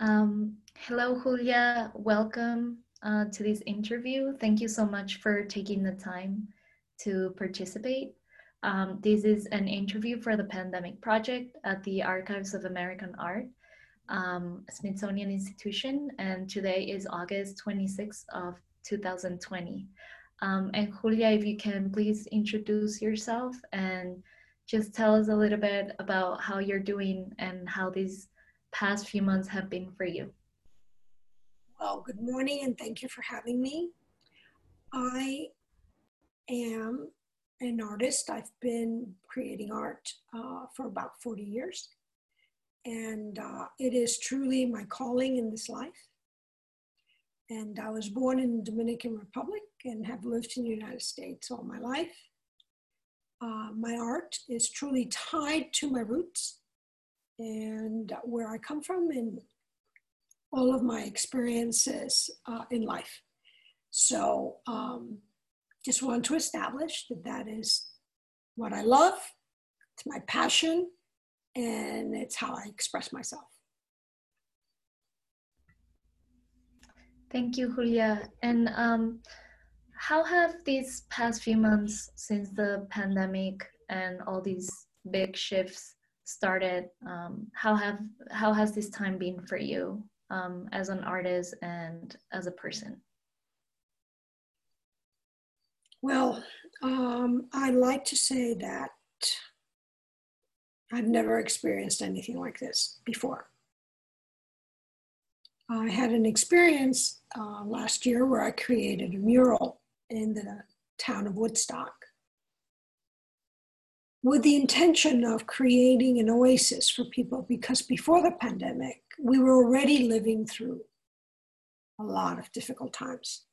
Um, hello, Julia. Welcome uh, to this interview. Thank you so much for taking the time to participate. Um, this is an interview for the Pandemic Project at the Archives of American Art, um, Smithsonian Institution, and today is August 26th of 2020. Um, and Julia, if you can please introduce yourself and just tell us a little bit about how you're doing and how these past few months have been for you. Well, good morning and thank you for having me. I am an artist. I've been creating art uh, for about 40 years. And uh, it is truly my calling in this life. And I was born in the Dominican Republic and have lived in the United States all my life. Uh, my art is truly tied to my roots and where I come from and all of my experiences uh, in life. So, um, just want to establish that that is what I love, it's my passion, and it's how I express myself. Thank you, Julia. And um, how have these past few months since the pandemic and all these big shifts started? Um, how have how has this time been for you um, as an artist and as a person? Well, um, I like to say that I've never experienced anything like this before. I had an experience uh, last year where I created a mural in the town of Woodstock with the intention of creating an oasis for people because before the pandemic, we were already living through a lot of difficult times.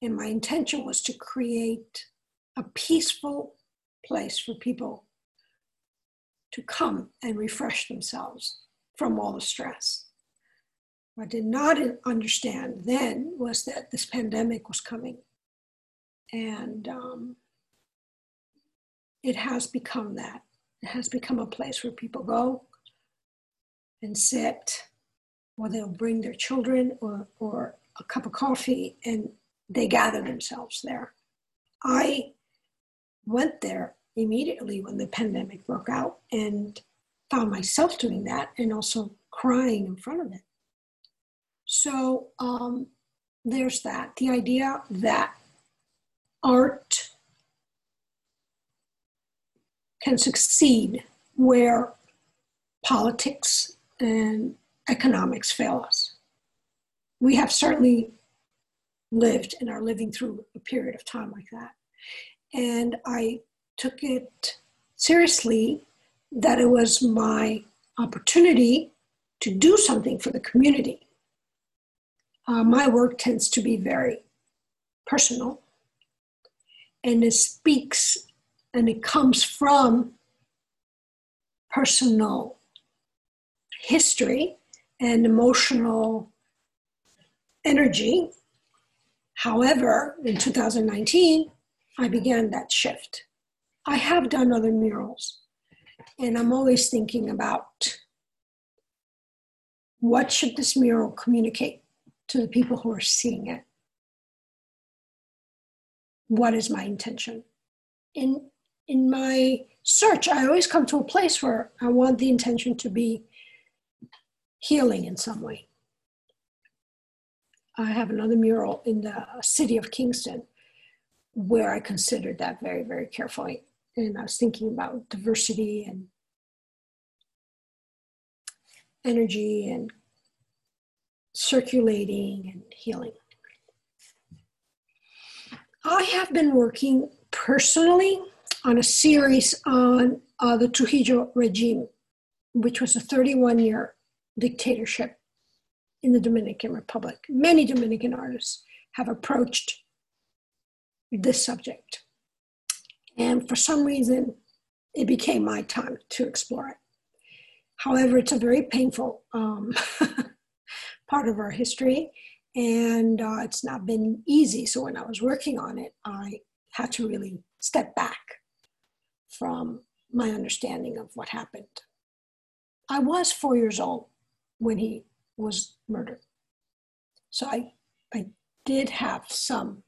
And my intention was to create a peaceful place for people to come and refresh themselves from all the stress. What I did not understand then was that this pandemic was coming. And um, it has become that. It has become a place where people go and sit, or they'll bring their children or, or a cup of coffee and they gather themselves there. I went there immediately when the pandemic broke out and found myself doing that and also crying in front of it. So um, there's that. The idea that art can succeed where politics and economics fail us. We have certainly lived and are living through a period of time like that. And I took it seriously that it was my opportunity to do something for the community. Uh, my work tends to be very personal and it speaks and it comes from personal history and emotional energy. However, in 2019, I began that shift. I have done other murals, and I'm always thinking about what should this mural communicate to the people who are seeing it? What is my intention? In in my search, I always come to a place where I want the intention to be healing in some way. I have another mural in the city of Kingston where I considered that very, very carefully. And I was thinking about diversity and energy and circulating and healing. I have been working personally on a series on uh, the Trujillo regime, which was a 31 year dictatorship in the Dominican Republic. Many Dominican artists have approached this subject. And for some reason, it became my time to explore it. However, it's a very painful um, part of our history, and uh, it's not been easy. So when I was working on it, I had to really step back from my understanding of what happened. I was four years old when he was murdered. So I, I did have some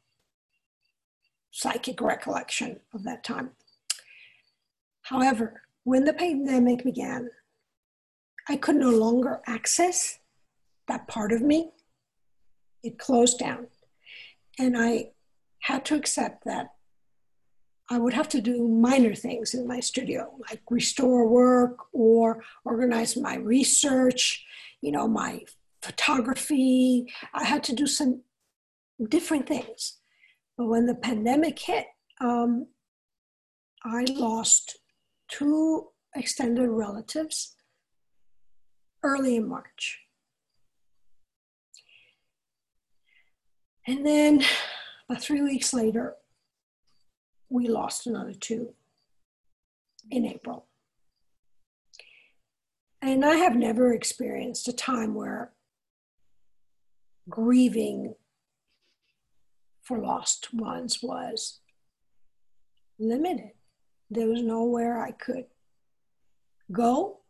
psychic recollection of that time. However, when the pandemic began, I could no longer access that part of me. It closed down. And I had to accept that I would have to do minor things in my studio, like restore work or organize my research, you know, my photography. I had to do some different things. But when the pandemic hit, um, I lost two extended relatives early in March. And then about three weeks later, we lost another two in April. And I have never experienced a time where grieving for lost ones was limited. There was nowhere I could go.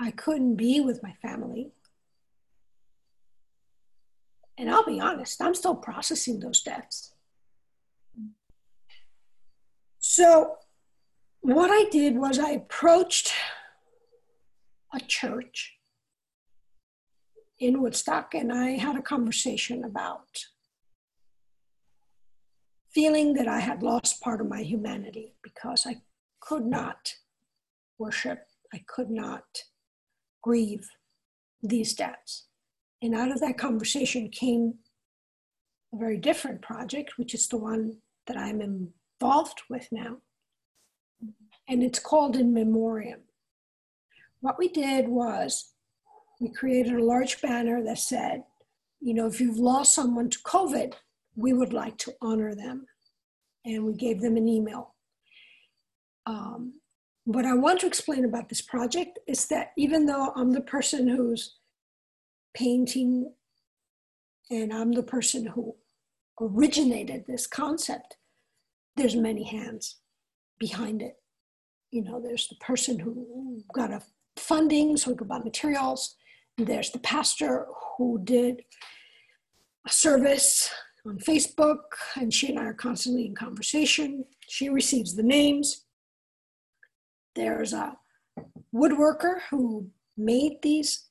I couldn't be with my family. And I'll be honest, I'm still processing those deaths. So, what I did was I approached a church in Woodstock and I had a conversation about feeling that I had lost part of my humanity because I could not worship, I could not grieve these deaths. And out of that conversation came a very different project, which is the one that I'm involved with now. And it's called In Memoriam. What we did was we created a large banner that said, you know, if you've lost someone to COVID, we would like to honor them. And we gave them an email. Um, what I want to explain about this project is that even though I'm the person who's painting and I'm the person who originated this concept, there's many hands behind it. You know, there's the person who got a funding, so we could buy materials. There's the pastor who did a service on Facebook, and she and I are constantly in conversation. She receives the names. There's a woodworker who made these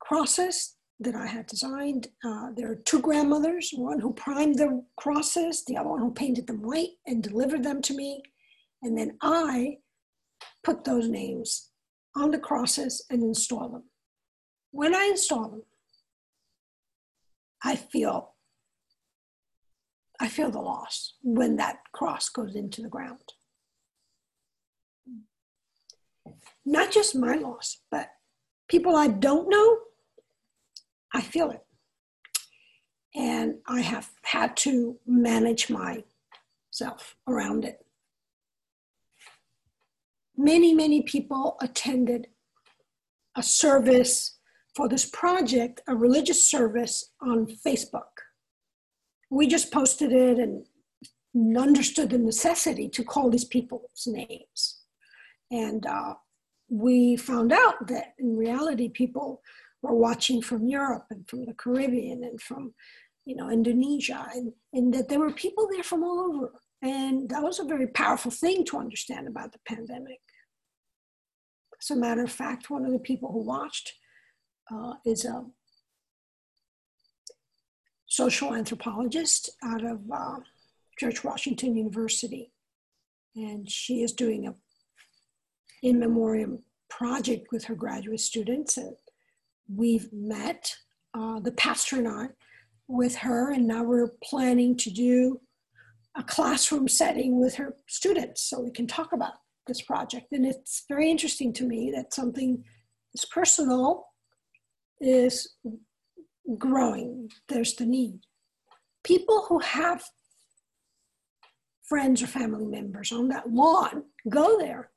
crosses that I had designed. Uh, there are two grandmothers, one who primed the crosses, the other one who painted them white and delivered them to me. And then I put those names on the crosses and install them. When I install them, I feel I feel the loss when that cross goes into the ground. Not just my loss, but people I don't know, I feel it. And I have had to manage myself around it. Many, many people attended a service for this project, a religious service on Facebook we just posted it and understood the necessity to call these people's names. And uh, we found out that in reality, people were watching from Europe and from the Caribbean and from, you know, Indonesia, and, and that there were people there from all over. And that was a very powerful thing to understand about the pandemic. As a matter of fact, one of the people who watched uh, is a social anthropologist out of uh, George Washington University. And she is doing a in memoriam project with her graduate students. And we've met, uh, the pastor and I, with her, and now we're planning to do a classroom setting with her students so we can talk about this project. And it's very interesting to me that something as personal is growing, there's the need. People who have friends or family members on that lawn go there.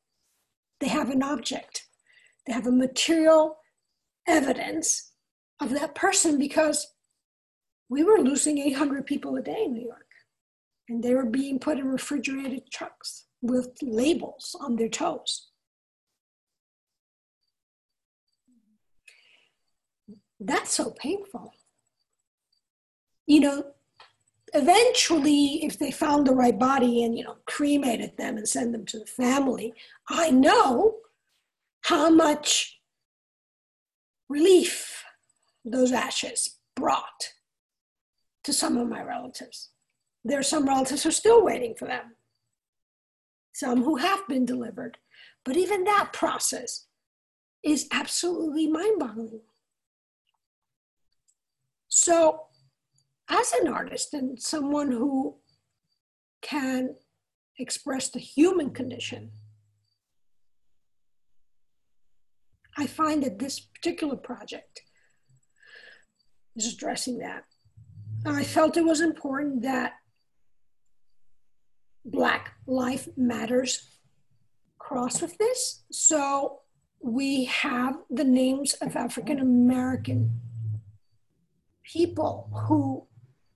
They have an object, they have a material evidence of that person because we were losing 800 people a day in New York. And they were being put in refrigerated trucks with labels on their toes. That's so painful. You know, eventually, if they found the right body and, you know, cremated them and send them to the family, I know how much relief those ashes brought to some of my relatives. There are some relatives who are still waiting for them, some who have been delivered. But even that process is absolutely mind boggling. So, as an artist and someone who can express the human condition, I find that this particular project is addressing that. I felt it was important that Black Life Matters cross with this. So we have the names of African American people who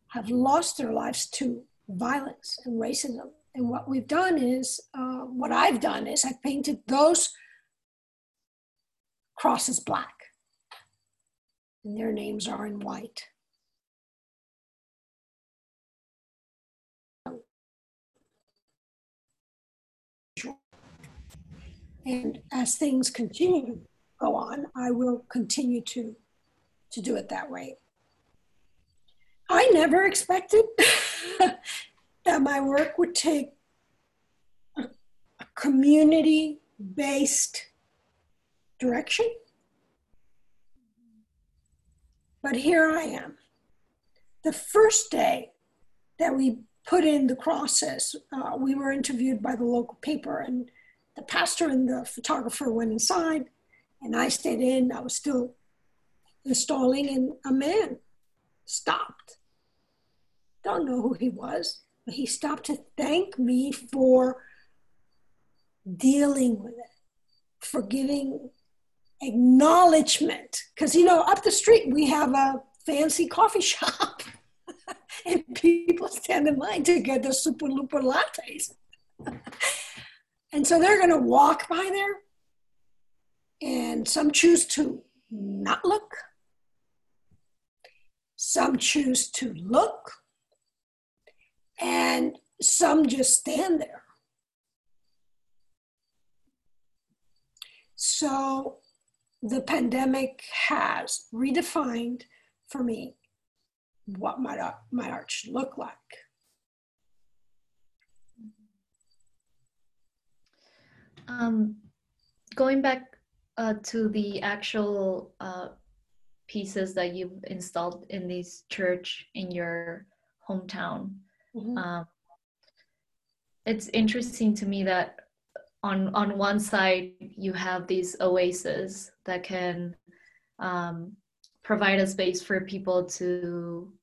have lost their lives to violence and racism. And what we've done is, uh, what I've done is I've painted those crosses black. And their names are in white. And as things continue to go on, I will continue to, to do it that way. I never expected that my work would take a, a community based direction. But here I am. The first day that we put in the crosses, uh, we were interviewed by the local paper, and the pastor and the photographer went inside, and I stayed in. I was still installing, and a man stopped. Don't know who he was, but he stopped to thank me for dealing with it, for giving acknowledgement. Because, you know, up the street we have a fancy coffee shop, and people stand in line to get the super looper lattes. and so they're going to walk by there, and some choose to not look, some choose to look, and some just stand there. So the pandemic has redefined for me what my, my art should look like. Um, going back uh, to the actual uh, pieces that you've installed in this church in your hometown, mm-hmm. um, it's interesting to me that on on one side you have these oases that can um, provide a space for people to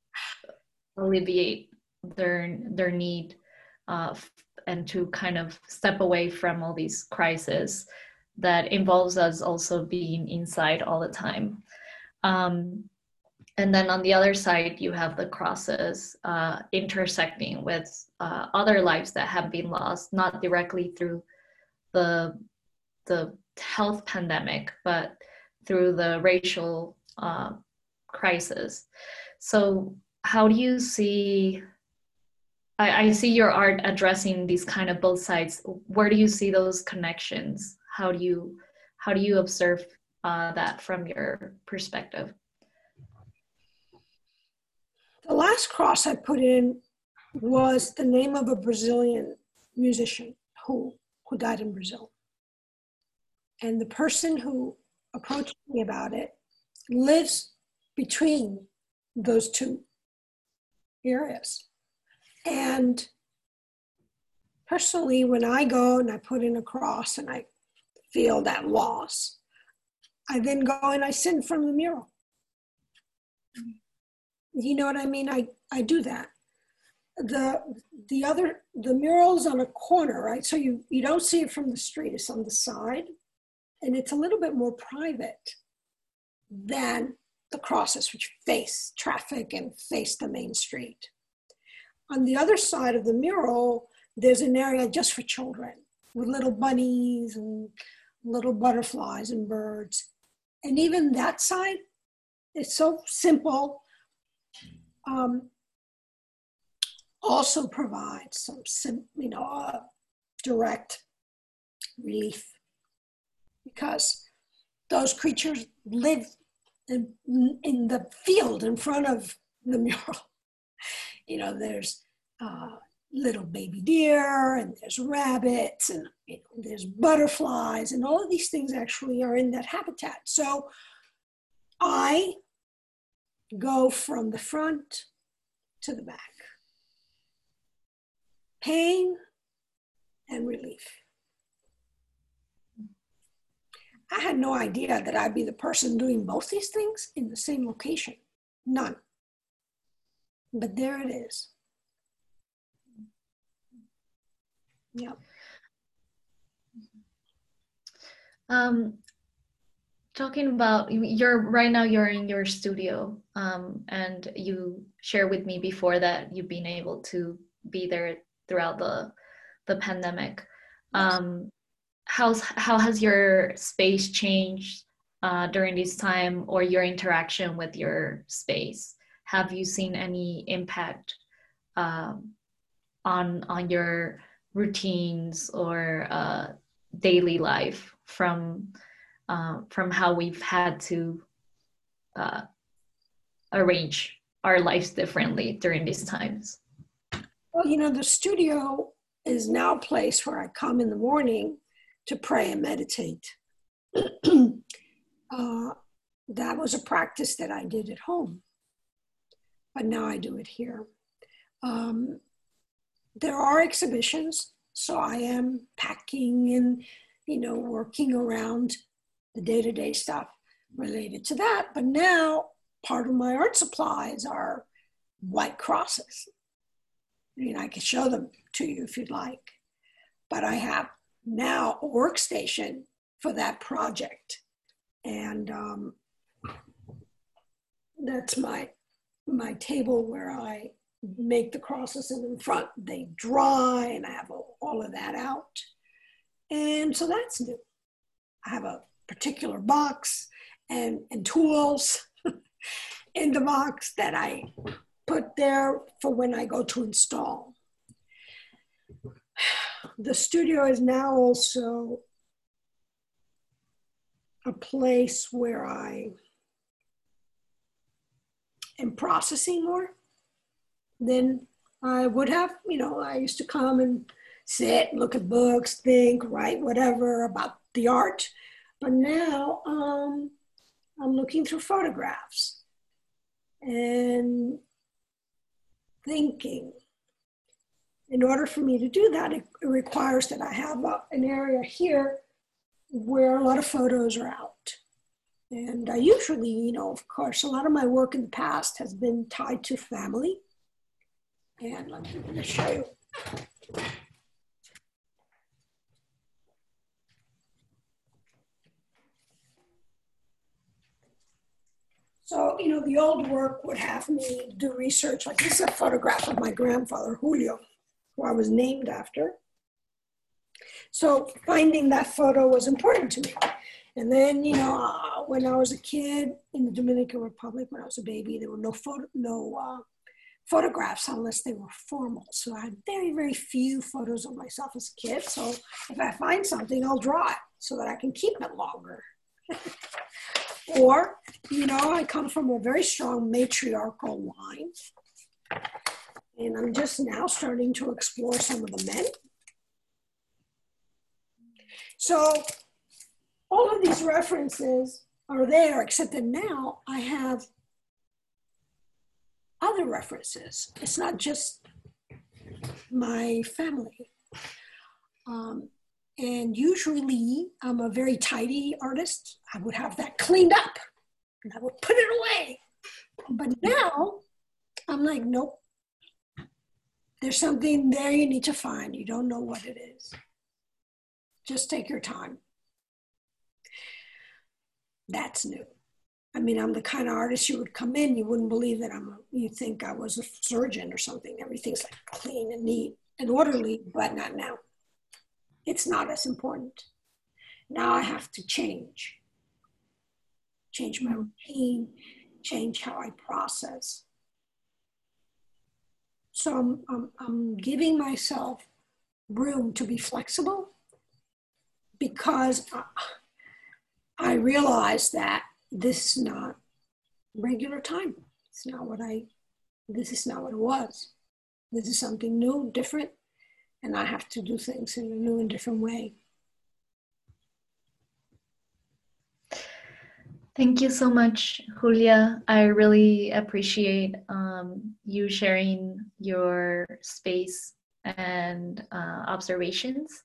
alleviate their their need uh, and to kind of step away from all these crises that involves us also being inside all the time. Um, and then on the other side you have the crosses uh, intersecting with uh, other lives that have been lost not directly through the the health pandemic, but through the racial uh, crisis. So, how do you see? I, I see your art addressing these kind of both sides. Where do you see those connections? How do you how do you observe uh, that from your perspective? The last cross I put in was the name of a Brazilian musician who who in Brazil. And the person who approached me about it lives between those two areas. And personally, when I go and I put in a cross and I feel that loss, I then go and I sit from the mural. You know what I mean? I, I do that the the other the mural's on a corner, right? So you you don't see it from the street; it's on the side, and it's a little bit more private than the crosses, which face traffic and face the main street. On the other side of the mural, there's an area just for children with little bunnies and little butterflies and birds. And even that side, it's so simple. Um, also provide some, sim, you know, uh, direct relief because those creatures live in, in the field in front of the mural. You know, there's uh, little baby deer and there's rabbits and you know, there's butterflies and all of these things actually are in that habitat. So I go from the front to the back. Pain and relief. I had no idea that I'd be the person doing both these things in the same location. None. But there it is. Yep. Um, talking about you're right now you're in your studio um, and you shared with me before that you've been able to be there throughout the the pandemic. Um, how's how has your space changed uh, during this time or your interaction with your space? Have you seen any impact um, on on your routines or uh, daily life from uh, from how we've had to uh, arrange our lives differently during these times? Well, you know, the studio is now a place where I come in the morning to pray and meditate. uh, that was a practice that I did at home, but now I do it here. Um, there are exhibitions, so I am packing and you know working around the day-to-day stuff related to that. But now part of my art supplies are white crosses. I mean, I can show them to you if you'd like. But I have now a workstation for that project. And um, that's my my table where I make the crosses and in front they dry and I have all of that out. And so that's new. I have a particular box and, and tools in the box that I put there for when I go to install. The studio is now also a place where I am processing more than I would have. You know, I used to come and sit, look at books, think, write whatever about the art. But now um, I'm looking through photographs and thinking. In order for me to do that, it, it requires that I have a, an area here where a lot of photos are out. And I usually, you know, of course, a lot of my work in the past has been tied to family. And let me show you. So, you know, the old work would have me do research. Like this is a photograph of my grandfather, Julio, who I was named after. So finding that photo was important to me. And then, you know, uh, when I was a kid in the Dominican Republic, when I was a baby, there were no photo, no uh, photographs unless they were formal. So I had very, very few photos of myself as a kid. So if I find something, I'll draw it so that I can keep it longer. Or, you know, I come from a very strong matriarchal line. And I'm just now starting to explore some of the men. So, all of these references are there, except that now I have other references. It's not just my family. Um, and usually I'm a very tidy artist. I would have that cleaned up and I would put it away. But now I'm like, nope. There's something there you need to find. You don't know what it is. Just take your time. That's new. I mean, I'm the kind of artist you would come in, you wouldn't believe that I'm, you think I was a surgeon or something. Everything's like clean and neat and orderly, but not now it's not as important. Now I have to change, change my mm-hmm. routine, change how I process. So I'm, I'm, I'm giving myself room to be flexible because I, I realize that this is not regular time. It's not what I, this is not what it was. This is something new, different, and I have to do things in a new and different way. Thank you so much, Julia. I really appreciate um, you sharing your space and uh, observations.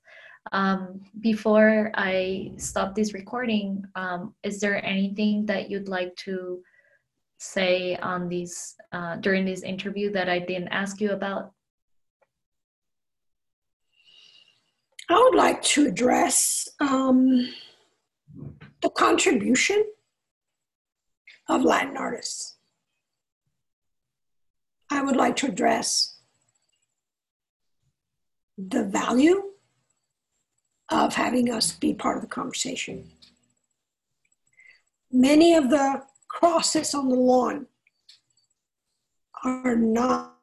Um, before I stop this recording, um, is there anything that you'd like to say on these uh, during this interview that I didn't ask you about? I would like to address um, the contribution of Latin artists. I would like to address the value of having us be part of the conversation. Many of the crosses on the lawn are not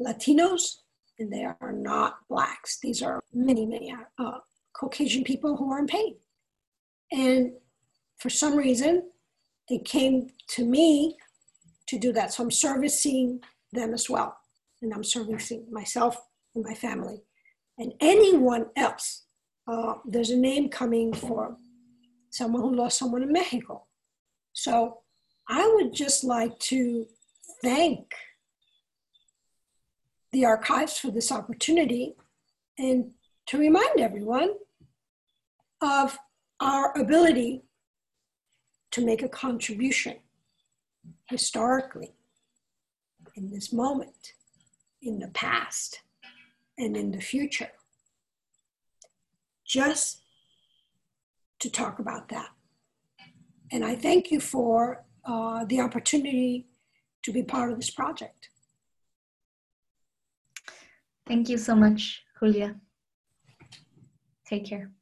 Latinos and they are not Blacks. These are many, many uh, Caucasian people who are in pain. And for some reason, they came to me to do that. So I'm servicing them as well. And I'm servicing myself and my family. And anyone else, uh, there's a name coming for someone who lost someone in Mexico. So I would just like to thank the archives for this opportunity and to remind everyone of our ability to make a contribution historically in this moment, in the past, and in the future. Just to talk about that. And I thank you for uh, the opportunity to be part of this project. Thank you so much, Julia. Take care.